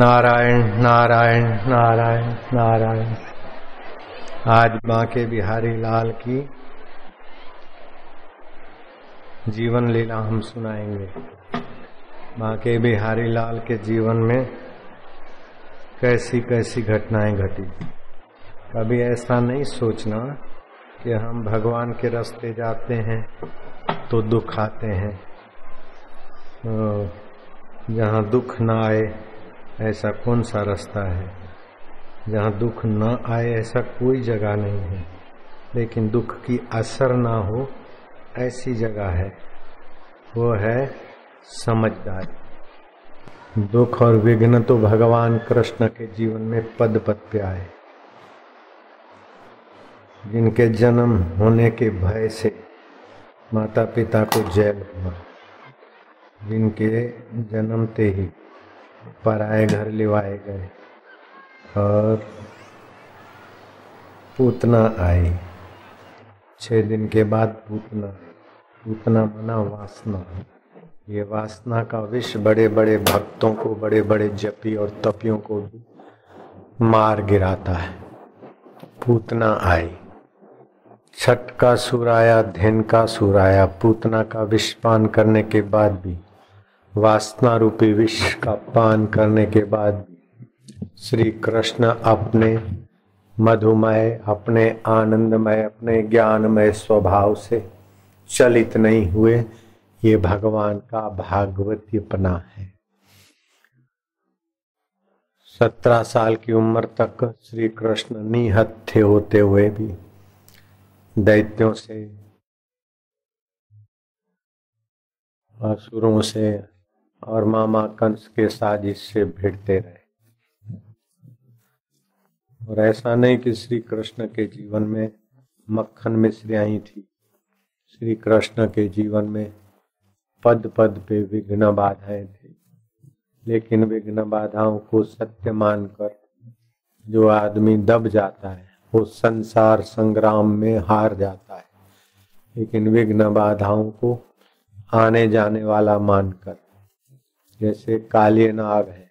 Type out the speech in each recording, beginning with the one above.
नारायण नारायण नारायण नारायण। आज बांके बिहारी लाल की जीवन लीला हम सुनाएँगे। बांके बिहारी लाल के जीवन में कैसी कैसी घटनाएँ घटी। कभी ऐसा नहीं सोचना कि हम भगवान के रास्ते जाते हैं तो दुख आते हैं। जहाँ दुख ना आए ऐसा कौन सा रास्ता है? जहाँ दुख न आए ऐसा कोई जगह नहीं है। लेकिन दुख की असर ना हो, ऐसी जगह है। वो है समझदारी। दुख और विघ्न तो भगवान कृष्ण के जीवन में पद पद पे आए जिनके जन्म होने के भय से माता पिता को जेल हुआ। जिनके जन्मते ही पराए घर लिवाए गए। और पूतना आई। छह दिन के बाद पूतना पूतना मना वासना। ये वासना का विष बड़े बड़े भक्तों को बड़े बड़े जपी और तपियों को भी मार गिराता है। पूतना आई। छठ का सुराया, धन का सुराया, पूतना का विष पान करने के बाद भी वासना रूपी विष का पान करने के बाद श्री कृष्ण अपने मधुमय, अपने आनंदमय, अपने ज्ञानमय स्वभाव से चलित नहीं हुए। ये भगवान का भागवतीपना है। सत्रह साल की उम्र तक श्री कृष्ण निहत्थे होते हुए भी दैत्यों से, असुरों से और मामा कंस के साजिश से भिड़ते रहे। और ऐसा नहीं कि श्री कृष्ण के जीवन में मक्खन मिश्रियाई थी। श्री कृष्ण के जीवन में पद पद पे विघ्न बाधाएँ थे। लेकिन विघ्न बाधाओं को सत्य मानकर जो आदमी दब जाता है, वो संसार संग्राम में हार जाता है। लेकिन विघ्न बाधाओं को आने जाने वाला मानकर जैसे काली नाग है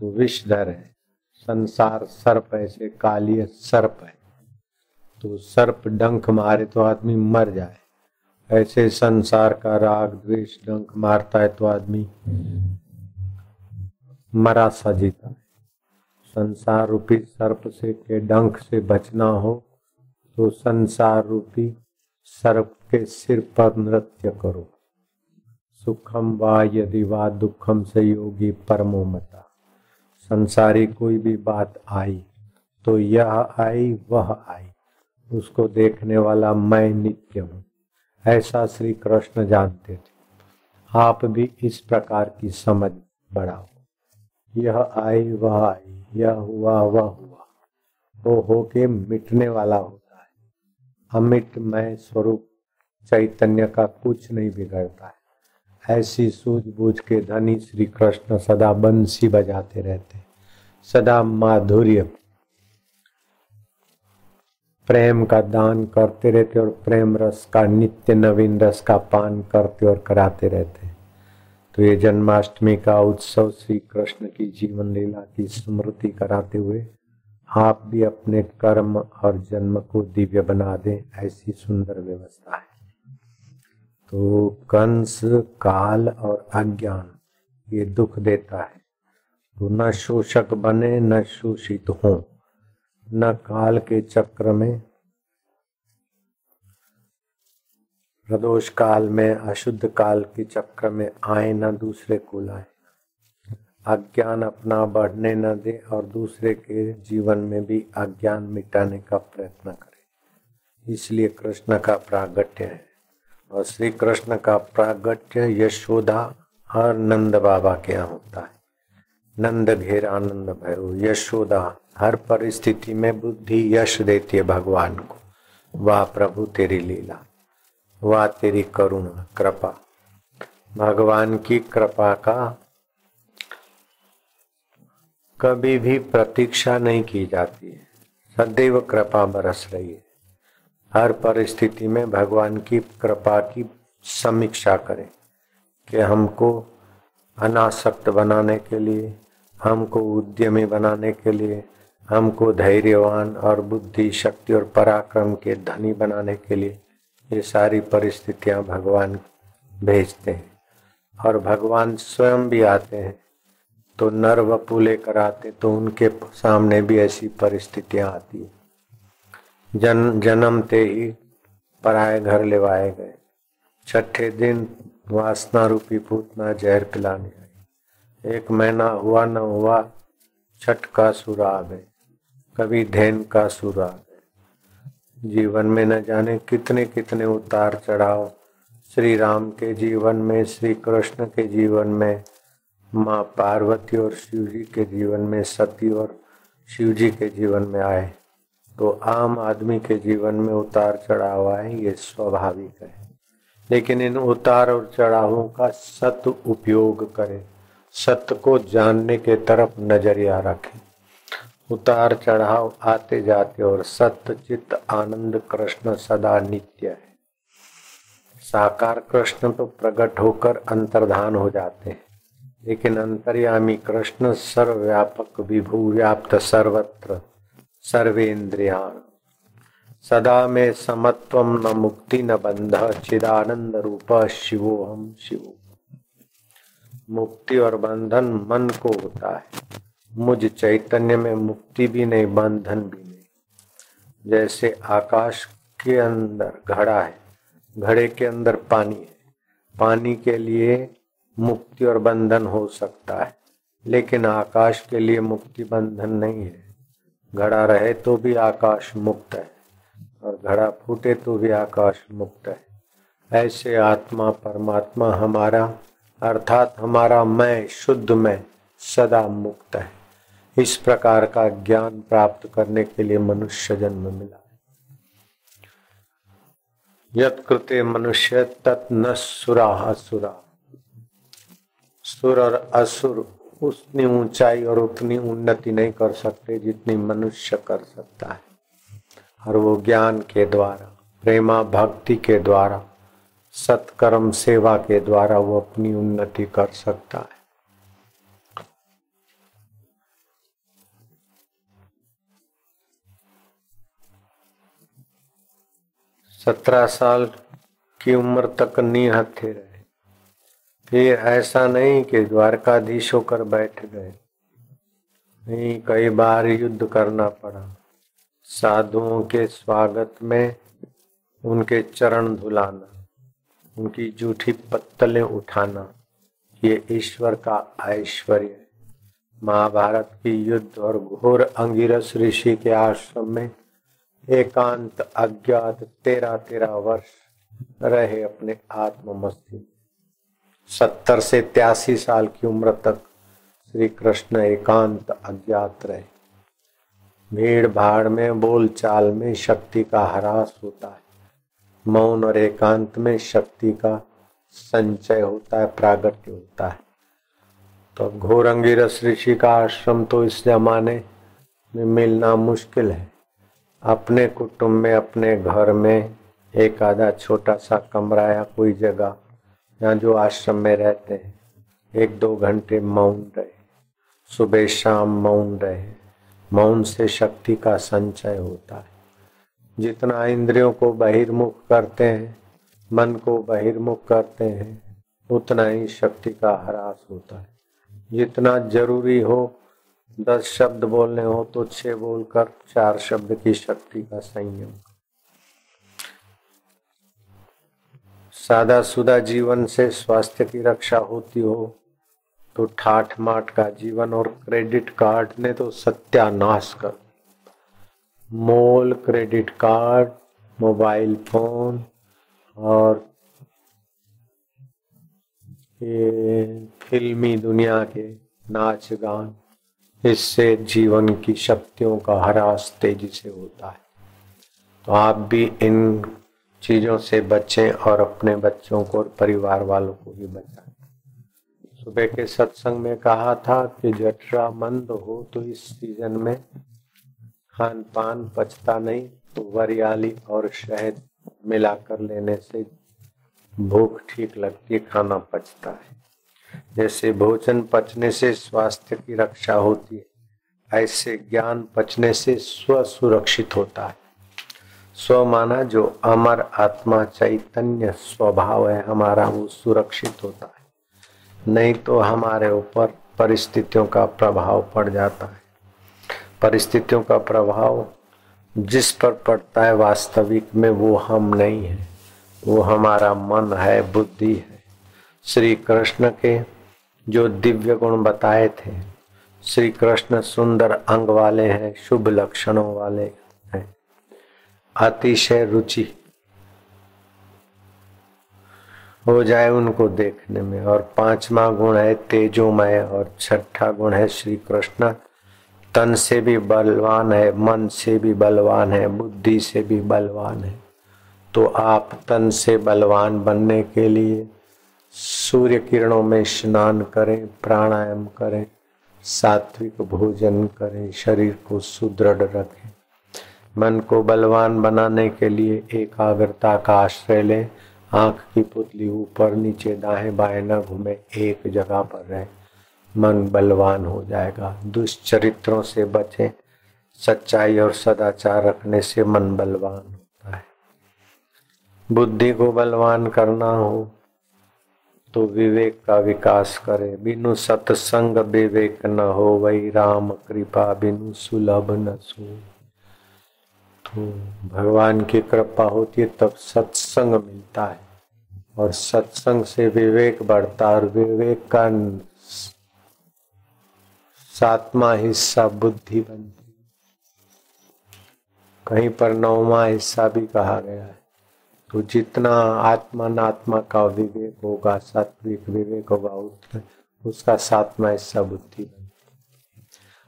तो विषधर है। संसार सर्प ऐसे काली सर्प है। तो सर्प डंक मारे तो आदमी मर जाए। ऐसे संसार का राग द्वेष डंक मारता है तो आदमी मरा सा जीता है। संसार रूपी सर्प से के डंक से बचना हो तो संसार रूपी सर्प के सिर पर नृत्य करो। सुखम वा यदि वा दुखम से योगी परमो मता। संसारी कोई भी बात आई तो यह आई, वह आई। उसको देखने वाला मैं नित्य हूँ। ऐसा श्री कृष्ण जानते थे। आप भी इस प्रकार की समझ बढ़ाओ। यह आई, वह आई, यह हुआ, वह हुआ। वो होके मिटने वाला होता है। अमिट मैं स्वरूप चैतन्य का कुछ नहीं बिगड़ता है। ऐसी सूझबूझ के धनी श्री कृष्ण सदा बंसी बजाते रहते। सदा माधुर्य। प्रेम का दान करते रहते और प्रेम रस का, नित्य नवीन रस का पान करते और कराते रहते। तो ये जन्माष्टमी का उत्सव श्री कृष्ण की जीवन लीला की स्मृति कराते हुए आप भी अपने कर्म और जन्म को दिव्य बना दें, ऐसी सुंदर व्यवस्था है। तो कंस, काल और अज्ञान, ये दुख देता है। तो न शोषक बने, न शोषित हो, न काल के चक्र में। प्रदोष काल में, अशुद्ध काल के चक्र में आए, न दूसरे को लाए। अज्ञान अपना बढ़ने न दे और दूसरे के जीवन में भी अज्ञान मिटाने का प्रयत्न करे। इसलिए कृष्ण का प्रागट्य है। और श्री कृष्ण का प्रागट्य यशोदा और नंद बाबा के यहाँ होता है। नंद घेर आनंद भयो यशोदा हर परिस्थिति में बुद्धि यश देती है भगवान को। वाह प्रभु तेरी लीला, वाह तेरी करुणा, कृपा। भगवान की कृपा का कभी भी प्रतीक्षा नहीं की जाती है। सदैव कृपा बरस रही है। हर परिस्थिति में भगवान की कृपा की समीक्षा करें कि हमको अनासक्त बनाने के लिए, हमको उद्यमी बनाने के लिए, हमको धैर्यवान और बुद्धि शक्ति और पराक्रम के धनी बनाने के लिए ये सारी परिस्थितियाँ भगवान भेजते हैं। और भगवान स्वयं भी आते हैं तो नर वपु लेकर आते तो उनके सामने भी ऐसी परिस्थितियाँ आती है। जन जन्मते ही पराए घर लेवाए गए। छठे दिन वासना रूपी पूतना जहर पिलाने आई। एक महीना हुआ न हुआ, छठ का सुर आ गए। कभी धैन का सुर आ गए। जीवन में न जाने कितने कितने उतार चढ़ाव। श्री राम के जीवन में, श्री कृष्ण के जीवन में, माँ पार्वती और शिव जी के जीवन में, सती और शिव जी के जीवन में आए। तो आम आदमी के जीवन में उतार चढ़ाव आए, ये स्वाभाविक है। लेकिन इन उतार और चढ़ावों का सत उपयोग करें सत्य को जानने के तरफ़ नज़रिया रखें। उतार चढ़ाव आते जाते और सत्य चित्त, आनंद, कृष्ण सदा नित्य है। साकार कृष्ण तो प्रकट होकर अंतर्धान हो जाते हैं, लेकिन अंतर्यामी कृष्ण सर्वव्यापक, विभू व्याप्त सर्वत्र। सर्वेन्द्रिया सदा में समत्व न मुक्ति न बंध चिदानंद रूप शिवो हम शिव। मुक्ति और बंधन मन को होता है। मुझ चैतन्य में मुक्ति भी नहीं, बंधन भी नहीं। जैसे आकाश के अंदर घड़ा है, घड़े के अंदर पानी है। पानी के लिए मुक्ति और बंधन हो सकता है, लेकिन आकाश के लिए मुक्ति बंधन नहीं है। घड़ा रहे तो भी आकाश मुक्त है, और घड़ा फूटे तो भी आकाश मुक्त है। ऐसे आत्मा परमात्मा हमारा, अर्थात हमारा मैं शुद्ध मैं, सदा मुक्त है। इस प्रकार का ज्ञान प्राप्त करने के लिए मनुष्य जन्म मिला। यत्कृते मनुष्य तत् न सुरा। असुरा सुर और असुर उतनी ऊंचाई और उतनी उन्नति नहीं कर सकते जितनी मनुष्य कर सकता है। और वो ज्ञान के द्वारा, प्रेमा भक्ति के द्वारा, सत्कर्म सेवा के द्वारा वो अपनी उन्नति कर सकता है। सत्रह साल की उम्र तक निहत्थे रहे। फिर ऐसा नहीं कि द्वारकाधीश होकर बैठ गए। नहीं, कई बार युद्ध करना पड़ा। साधुओं के स्वागत में उनके चरण धुलाना, उनकी जूठी पत्तलें उठाना, ये ईश्वर का ऐश्वर्य। महाभारत की युद्ध और घोर अंगिरस ऋषि के आश्रम में एकांत अज्ञात तेरह तेरह वर्ष रहे अपने आत्म मस्ती सत्तर से त्यासी साल की उम्र तक श्री कृष्ण एकांत अज्ञात रहे। भीड़ भाड़ में बोल चाल में शक्ति का ह्रास होता है। मौन और एकांत में शक्ति का संचय होता है, प्रागट्य होता है। तो घोरंगी रस ऋषि का आश्रम तो इस जमाने में मिलना मुश्किल है। अपने कुटुंब में, अपने घर में एक आधा छोटा सा कमरा या कोई जगह या जो आश्रम में रहते हैं, एक दो घंटे मौन रहे। सुबह शाम मौन रहे। मौन से शक्ति का संचय होता है। जितना इंद्रियों को बहिर्मुख करते हैं, मन को बहिर्मुख करते हैं, उतना ही शक्ति का ह्रास होता है। जितना ज़रूरी हो, दस शब्द बोलने हो तो छह बोलकर चार शब्द की शक्ति का संयम सादा सुदा जीवन से स्वास्थ्य की रक्षा होती हो तो ठाठ माठ का जीवन और क्रेडिट कार्ड ने तो सत्यानाश कर मोल, क्रेडिट कार्ड, मोबाइल फ़ोन और ये फिल्मी दुनिया के नाच गान, इससे जीवन की शक्तियों का ह्रास तेज़ी से होता है। तो आप भी इन चीज़ों से बचें और अपने बच्चों को और परिवार वालों को भी बचाएँ। सुबह के सत्संग में कहा था कि जठरा मंद हो तो इस सीज़न में खान पान पचता नहीं तो वरियाली और शहद मिलाकर लेने से भूख ठीक लगती, खाना पचता है। जैसे भोजन पचने से स्वास्थ्य की रक्षा होती है, ऐसे ज्ञान पचने से स्व सुरक्षित होता है। स्व माना जो अमर आत्मा चैतन्य स्वभाव है, हमारा वो सुरक्षित होता है। नहीं तो हमारे ऊपर परिस्थितियों का प्रभाव पड़ जाता है। परिस्थितियों का प्रभाव जिस पर पड़ता है वास्तविक में वो हम नहीं है। वो हमारा मन है, बुद्धि है। श्री कृष्ण के जो दिव्य गुण बताए थे श्री कृष्ण सुंदर अंग वाले हैं, शुभ लक्षणों वाले अतिशय रुचि हो जाए उनको देखने में। और पांचवा गुण है तेजोमय और छठा गुण है श्री कृष्ण तन से भी बलवान है, मन से भी बलवान है, बुद्धि से भी बलवान है। तो आप तन से बलवान बनने के लिए सूर्य किरणों में स्नान करें, प्राणायाम करें, सात्विक भोजन करें, शरीर को सुदृढ़ रखें। मन को बलवान बनाने के लिए एकाग्रता का आश्रय लें। आँख की पुतली ऊपर, नीचे, दाएँ, बाएँ, न घूमे, एक जगह पर रहे। मन बलवान हो जाएगा। दुष्चरित्रों से बचें। सच्चाई और सदाचार रखने से मन बलवान होता है। बुद्धि को बलवान करना हो तो विवेक का विकास करे। बिनु सत्संग विवेक न हो, वही राम कृपा, बिनु सुलभ न सो। तो भगवान की कृपा होती है, तब सत्संग मिलता है। और सत्संग से विवेक बढ़ता और विवेक का सातवा हिस्सा बुद्धि बनती कहीं पर नौवा हिस्सा भी कहा गया है। तो जितना आत्मा का विवेक होगा, सात्विक विवेक होगा, उतना उसका सातवा हिस्सा बुद्धि बनती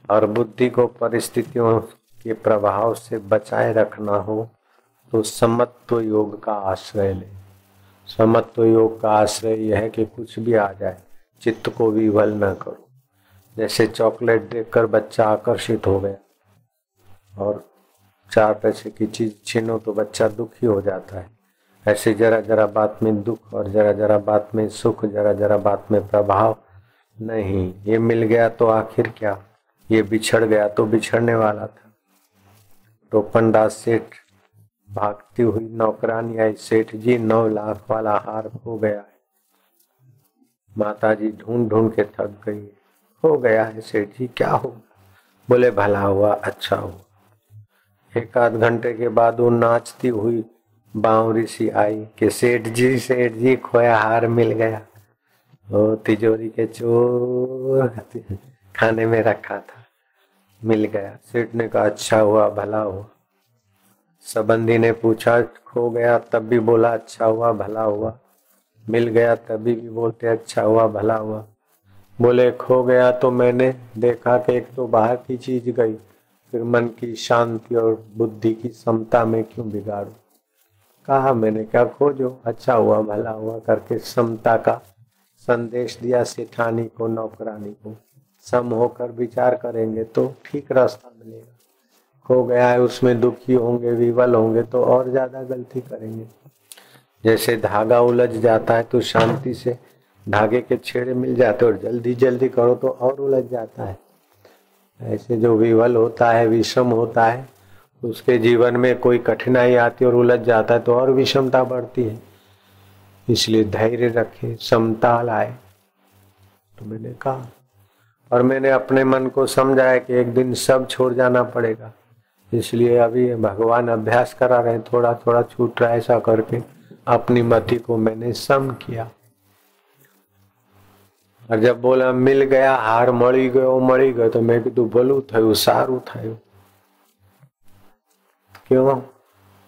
और बुद्धि को परिस्थितियों के प्रभाव से बचाए रखना हो तो समत्व योग का आश्रय ले। समत्व योग का आश्रय यह है कि कुछ भी आ जाए, चित्त को विवल न करो। जैसे चॉकलेट देखकर बच्चा आकर्षित हो गया और चार पैसे की चीज़ छीनो तो बच्चा दुखी हो जाता है। ऐसे जरा जरा बात में दुख और जरा जरा बात में सुख, जरा जरा बात में प्रभाव नहीं। ये मिल गया तो आखिर क्या? ये बिछड़ गया तो बिछड़ने वाला था। टोपन दास सेठ भागती हुई नौकरानी आई। सेठ जी, नौ लाख वाला हार हो गया है। माता जी ढूंढ ढूंढ के थक गई हो। गया है सेठ जी, क्या होगा? बोले, भला हुआ अच्छा हुआ। एक आध घंटे के बाद वो नाचती हुई बावरी सी आई कि सेठ जी सेठ जी, खोया हार मिल गया। वो तिजोरी के चोर, खाने में रखा था। मिल गया। सेठ ने कहा अच्छा हुआ, भला हुआ। संबंधी ने पूछा, खो गया? तब भी बोला अच्छा हुआ, भला हुआ। मिल गया। तभी भी बोलते अच्छा हुआ, भला हुआ। बोले, खो गया तो मैंने देखा कि एक तो बाहर की चीज़ गई, फिर मन की शांति और बुद्धि की समता में क्यों बिगाड़ू? कहा, मैंने क्या खोजो अच्छा हुआ, भला हुआ करके समता का संदेश दिया, सेठानी को, नौकरानी को। सम होकर विचार करेंगे तो ठीक रास्ता मिलेगा। हो गया है, उसमें दुखी होंगे, विवल होंगे तो और ज़्यादा गलती करेंगे। जैसे धागा उलझ जाता है तो शांति से धागे के छेड़े मिल जाते और जल्दी जल्दी करो तो और उलझ जाता है। ऐसे जो विवल होता है, विषम होता है, उसके जीवन में कोई कठिनाई आती और उलझ जाता है तो और विषमता बढ़ती है। इसलिए धैर्य रखे समता लाए तो मैंने कहा और मैंने अपने मन को समझाया कि एक दिन सब छोड़ जाना पड़ेगा। इसलिए अभी भगवान अभ्यास करा रहे थोड़ा थोड़ा छूट रहा है ऐसा करके। अपनी मति को मैंने सम किया। और जब बोला, मिल गया, हार મળી गए મળી गए तो मैं કીધું भलू थारू સારું क्यों?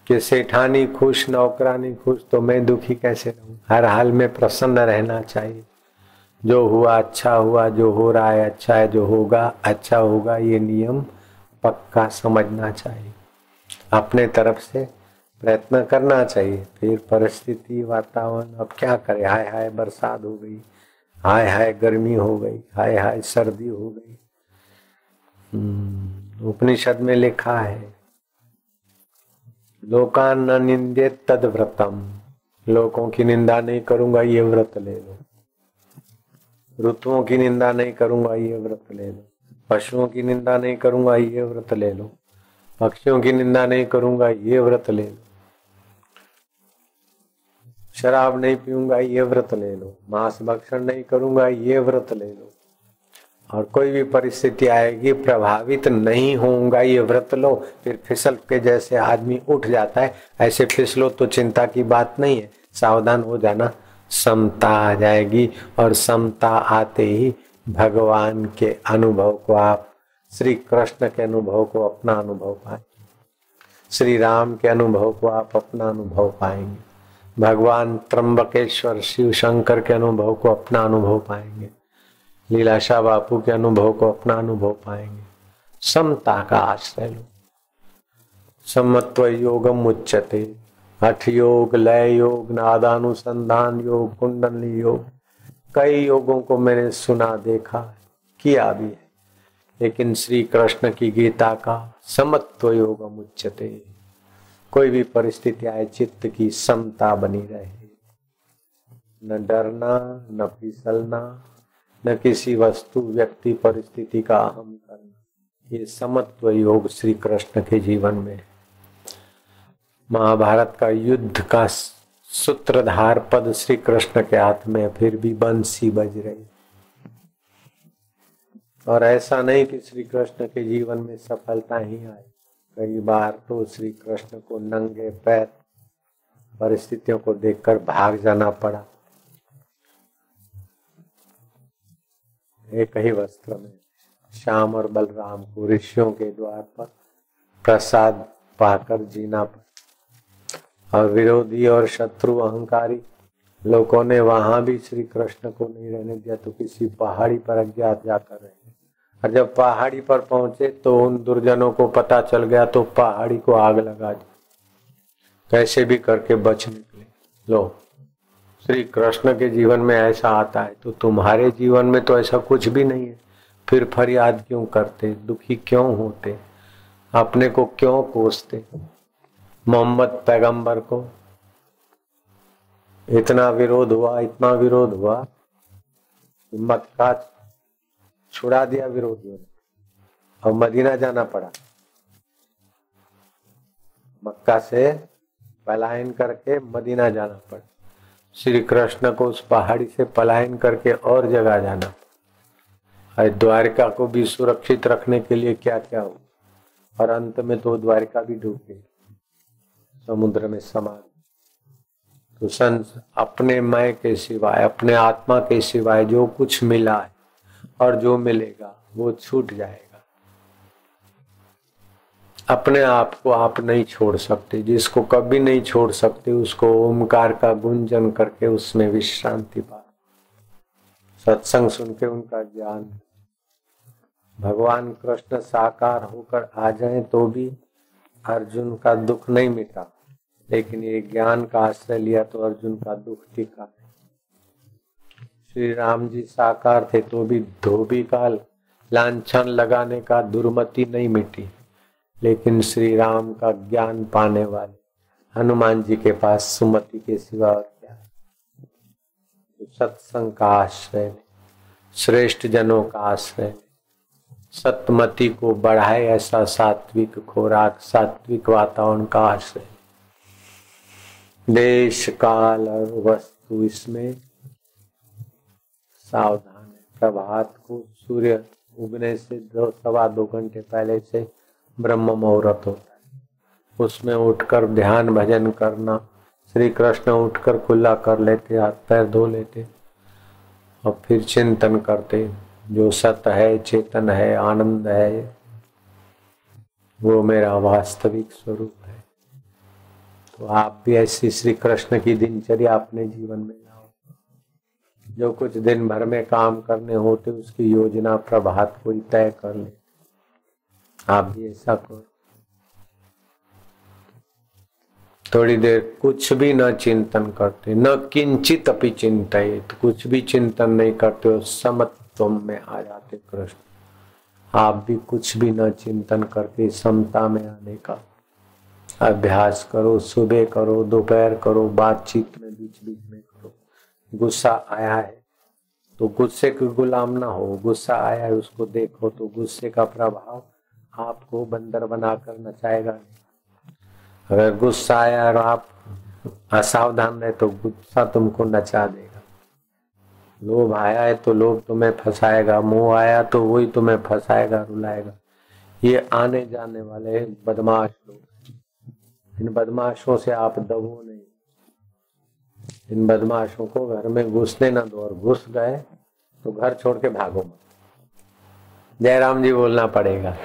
कि सेठानी खुश, नौकरानी खुश तो मैं दुखी कैसे रहूँ? हर हाल में प्रसन्न रहना चाहिए। जो हुआ अच्छा हुआ जो हो रहा है अच्छा है जो होगा अच्छा होगा ये नियम पक्का समझना चाहिए। अपने तरफ़ से प्रयत्न करना चाहिए। फिर परिस्थिति वातावरण अब क्या करे? हाय हाय बरसात हो गई हाय हाय गर्मी हो गई हाय हाय सर्दी हो गई। हम्म, उपनिषद में लिखा है लोकान न निंदे तद व्रतम। लोगों की निंदा नहीं करूँगा ये व्रत ले लो। ऋतुओं की निंदा नहीं करूँगा, ये व्रत ले लो। पशुओं की निंदा नहीं करूँगा, ये व्रत ले लो। पक्षियों की निंदा नहीं करूँगा, ये व्रत ले लो। शराब नहीं पीऊँगा, ये व्रत ले लो। मांस भक्षण नहीं करूँगा, ये व्रत ले लो। और कोई भी परिस्थिति आएगी, प्रभावित नहीं होऊँगा, ये व्रत लो। फिर फिसल के जैसे आदमी उठ जाता है, ऐसे फिसलो तो चिंता की बात नहीं है। सावधान हो जाना। समता आ जाएगी और समता आते ही भगवान के अनुभव को आप, श्री कृष्ण के अनुभव को अपना अनुभव पाएँगे। श्री राम के अनुभव को आप अपना अनुभव पाएँगे। भगवान त्रंबकेश्वर शिव शंकर के अनुभव को अपना अनुभव पाएँगे। लीलाशाह बापू के अनुभव को अपना अनुभव पाएँगे। समता का आश्रय लो। समत्व योगम उच्चते हठ योग लय योग, नादानुसंधान योग कुंडली योग। कई योगों को मैंने सुना, देखा, किया भी है। लेकिन श्री कृष्ण की गीता का समत्व योग उच्चते कोई भी परिस्थिति आए, चित्त की समता बनी रहे। न डरना, न फिसलना, न किसी वस्तु, व्यक्ति, परिस्थिति का अहम करना। ये समत्व योग श्री कृष्ण के जीवन में महाभारत का युद्ध का सूत्रधार पद श्री कृष्ण के हाथ में फिर भी बंसी बज रही और ऐसा नहीं कि श्री कृष्ण के जीवन में सफलता ही आई। कई बार तो श्री कृष्ण को नंगे पैर परिस्थितियों को देखकर भाग जाना पड़ा। एक ही वस्त्र में श्याम और बलराम को ऋषियों के द्वार पर प्रसाद पाकर जीना पड़ा। और विरोधी और शत्रु अहंकारी लोगों ने वहाँ भी श्री कृष्ण को नहीं रहने दिया तो किसी पहाड़ी पर अज्ञात जाकर रहे और जब पहाड़ी पर पहुँचे तो उन दुर्जनों को पता चल गया तो पहाड़ी को आग लगा दी। कैसे भी करके बच निकले। लो, श्री कृष्ण के जीवन में ऐसा आता है तो तुम्हारे जीवन में तो ऐसा कुछ भी नहीं है। फिर फरियाद क्यों करते? दुखी क्यों होते? अपने को क्यों कोसते? मोहम्मद पैगंबर को। इतना विरोध हुआ, इतना विरोध हुआ मक्का छुड़ा दिया विरोधियों ने। और मदीना जाना पड़ा। मक्का से पलायन करके मदीना जाना पड़ा। श्री कृष्ण को उस पहाड़ी से पलायन करके और जगह जाना। और द्वारिका को भी सुरक्षित रखने के लिए क्या क्या हो और अंत में तो द्वारिका भी डूब गई। समुद्र में समा तो संत अपने मय के सिवाय, अपने आत्मा के सिवाय जो कुछ मिला है और जो मिलेगा, वो छूट जाएगा। अपने आप को आप नहीं छोड़ सकते। जिसको कभी नहीं छोड़ सकते, उसको ओमकार का गुंजन करके उसमें विश्रांति पा। सत्संग सुन के उनका ज्ञान। भगवान कृष्ण साकार होकर आ जाए तो भी अर्जुन का दुख नहीं मिटा। लेकिन ये ज्ञान का आश्रय लिया तो अर्जुन का दुख टिका श्री राम जी साकार थे तो भी धोबी का लाछन लगाने का दुर्मति नहीं मिटी, लेकिन श्री राम का ज्ञान पाने वाले हनुमान जी के पास सुमति के सिवा और क्या। सत्संग का आश्रय श्रेष्ठ जनों का आश्रय सतमति को बढ़ाए ऐसा सात्विक खोराक, सात्विक वातावरण का आश्रय देश काल और वस्तु इसमें सावधान है। प्रभात को सूर्य उगने से दो, सवा दो घंटे पहले से ब्रह्म मुहूर्त होता है। उसमें उठकर ध्यान भजन करना श्री कृष्ण उठकर खुला कर लेते, हाथ पैर धो लेते और फिर चिंतन करते, जो सत है, चेतन है, आनंद है, वो मेरा वास्तविक स्वरूप है। तो आप भी ऐसी श्री कृष्ण की दिनचर्या अपने जीवन में लाओ। जो कुछ दिन भर में काम करने होते, उसकी योजना प्रभात कोई तय कर ले। आप भी ऐसा करो। थोड़ी देर कुछ भी न चिंतन करते, न किंचित अपनी चिंता तो कुछ भी चिंतन नहीं करते हो समत्व में आ जाते कृष्ण। आप भी कुछ भी न चिंतन करके समता में आने का अभ्यास करो, सुबह करो, दोपहर करो, बातचीत में बीच बीच में करो। गुस्सा आया है तो गुस्से के गुलाम ना हो। गुस्सा आया है, उसको देखो तो गुस्से का प्रभाव आपको बंदर बनाकर नचाएगा। अगर गुस्सा आया और आप असावधान रहे तो गुस्सा तुमको नचा देगा। लोभ आया है तो लोभ तुम्हें फंसाएगा। मोह आया तो वही तुम्हें फंसाएगा, रुलाएगा। ये आने जाने वाले बदमाश लोग। इन बदमाशों से आप दबो नहीं। इन बदमाशों को घर में घुसने ना दो और घुस गए तो घर छोड़ के भागो मत। जयराम जी बोलना पड़ेगा,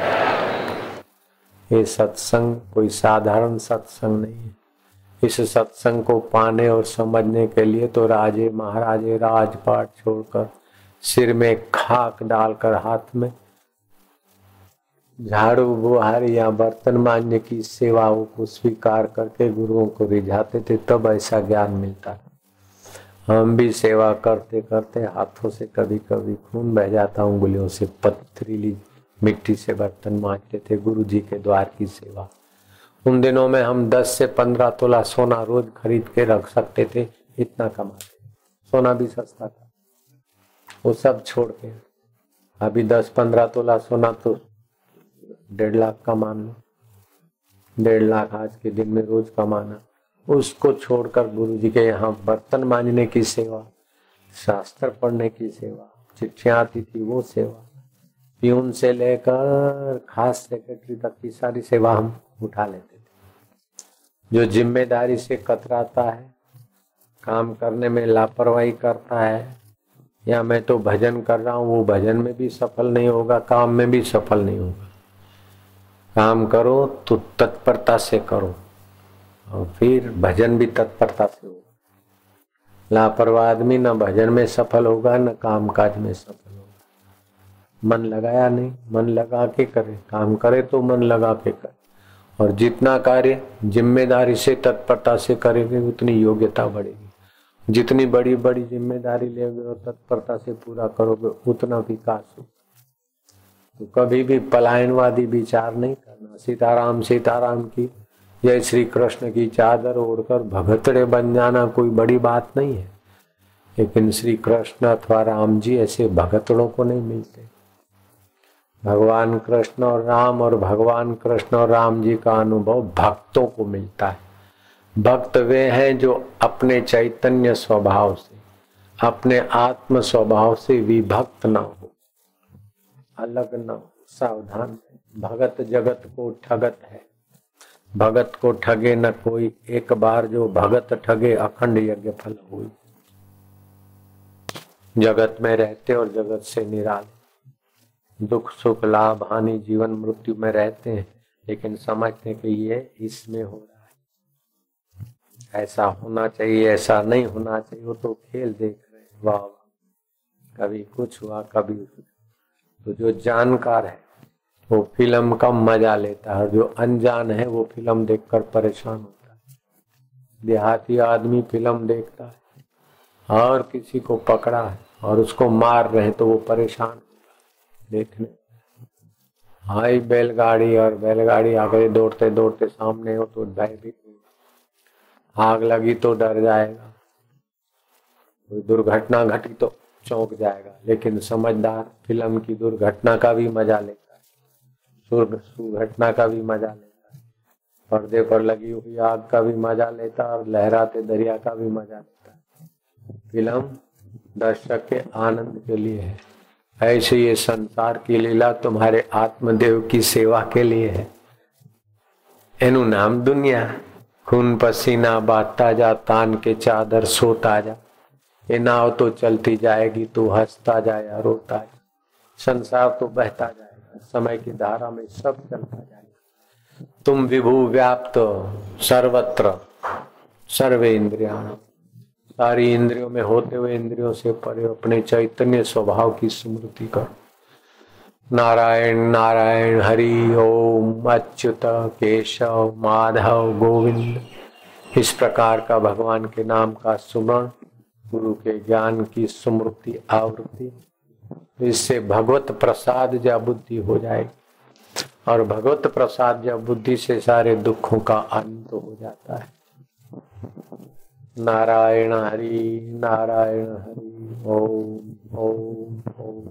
ये सत्संग कोई साधारण सत्संग नहीं है। इस सत्संग को पाने और समझने के लिए तो राजे महाराजे राजपाट छोड़कर सिर में खाक डालकर हाथ में झाड़ू बुहार या बर्तन मांझने की सेवाओं को स्वीकार करके गुरुओं को रिझाते थे, तब ऐसा ज्ञान मिलता था। हम भी सेवा करते करते हाथों से कभी कभी खून बह जाता, उंगलियों से पथरीली मिट्टी से बर्तन मांजते थे गुरु जी के द्वार की सेवा। उन दिनों में हम दस से पंद्रह तोला सोना रोज खरीद के रख सकते थे, इतना कमाते सोना भी सस्ता था। वो सब छोड़ के। अभी दस पंद्रह तोला सोना तो डेढ़ लाख का मान लो डेढ़ लाख आज के दिन में रोज कमाना, उसको छोड़कर गुरु जी के यहाँ बर्तन मांजने की सेवा, शास्त्र पढ़ने की सेवा, चिट्ठियाँ आती थी वो सेवा, प्यून से लेकर खास सेक्रेटरी तक की सारी सेवा हम उठा लेते थे। जो ज़िम्मेदारी से कतराता है, काम करने में लापरवाही करता है, या मैं तो भजन कर रहा हूँ, वो भजन में भी सफल नहीं होगा, काम में भी सफल नहीं होगा। काम करो तो तत्परता से करो। और फिर भजन भी तत्परता से होगा। लापरवाह आदमी न भजन में सफल होगा, न काम काज में सफल होगा। मन लगाया नहीं, मन लगा के करे। काम करे तो मन लगा के करे। और जितना कार्य ज़िम्मेदारी से, तत्परता से करेंगे, उतनी योग्यता बढ़ेगी। जितनी बड़ी बड़ी ज़िम्मेदारी लेगे और तत्परता से पूरा करोगे, उतना विकास हो तो कभी भी पलायनवादी विचार नहीं करना। सीताराम सीताराम की जय श्री कृष्ण की चादर ओढ़कर भगतड़े बन जाना कोई बड़ी बात नहीं है। लेकिन श्री कृष्ण अथवा राम जी ऐसे भगतड़ों को नहीं मिलते। भगवान कृष्ण और राम और भगवान कृष्ण और राम जी का अनुभव भक्तों को मिलता है। भक्त वे हैं जो अपने चैतन्य स्वभाव से, अपने आत्म स्वभाव से विभक्त न हो। अलग न सावधान भगत जगत को ठगत है। भगत को ठगे न कोई। एक बार जो भगत ठगे, अखंड यज्ञ फल हुई। जगत में रहते और जगत से निराले। दुख, सुख, लाभ, हानि, जीवन, मृत्यु में रहते हैं, लेकिन समझते कि ये इसमें हो रहा है। ऐसा होना चाहिए, ऐसा नहीं होना चाहिए। वो तो खेल देख रहे वाह। कभी कुछ हुआ, कभी तो जो जानकार है, वो फ़िल्म का मज़ा लेता है। और जो अनजान है, वो फ़िल्म देखकर परेशान होता है। देहाती आदमी फ़िल्म देखता है और किसी को पकड़ा है और उसको मार रहे तो वो परेशान देखने। हाई बैलगाड़ी, और बैलगाड़ी आगे दौड़ते दौड़ते सामने हो तो भयभीत आग लगी तो डर जाएगा। कोई दुर्घटना घटी तो चौंक जाएगा। लेकिन समझदार फ़िल्म की दुर्घटना का भी मज़ा लेता है। दुर्घटना का भी मज़ा लेता है। पर्दे पर लगी हुई आग का भी मज़ा लेता है और लहराते दरिया का भी मज़ा लेता है। फ़िल्म दर्शक के आनंद के लिए है। ऐसे ये संसार की लीला तुम्हारे आत्मदेव की सेवा के लिए है। एनु नाम दुनिया, खून पसीना बांटता जा, तान के चादर सोता जा। ये नाव तो चलती जाएगी तो हंसता जाए या रोता जा। संसार तो बहता जाएगा, समय की धारा में सब चलता जाएगा। तुम विभू व्याप्त सर्वत्र, सर्वे इंद्रिया सारी इंद्रियों में होते हुए इंद्रियों से परे अपने चैतन्य स्वभाव की स्मृति कर। नारायण नारायण हरि, ओम अच्युत, केशव, माधव, गोविंद। इस प्रकार का भगवान के नाम का सुमरण गुरु के ज्ञान की स्मृति आवृत्ति। इससे भगवत प्रसाद या बुद्धि हो जाए और भगवत प्रसाद या बुद्धि से सारे दुखों का अंत हो जाता है। नारायण हरि नारायण हरि, ओम ओम ओम।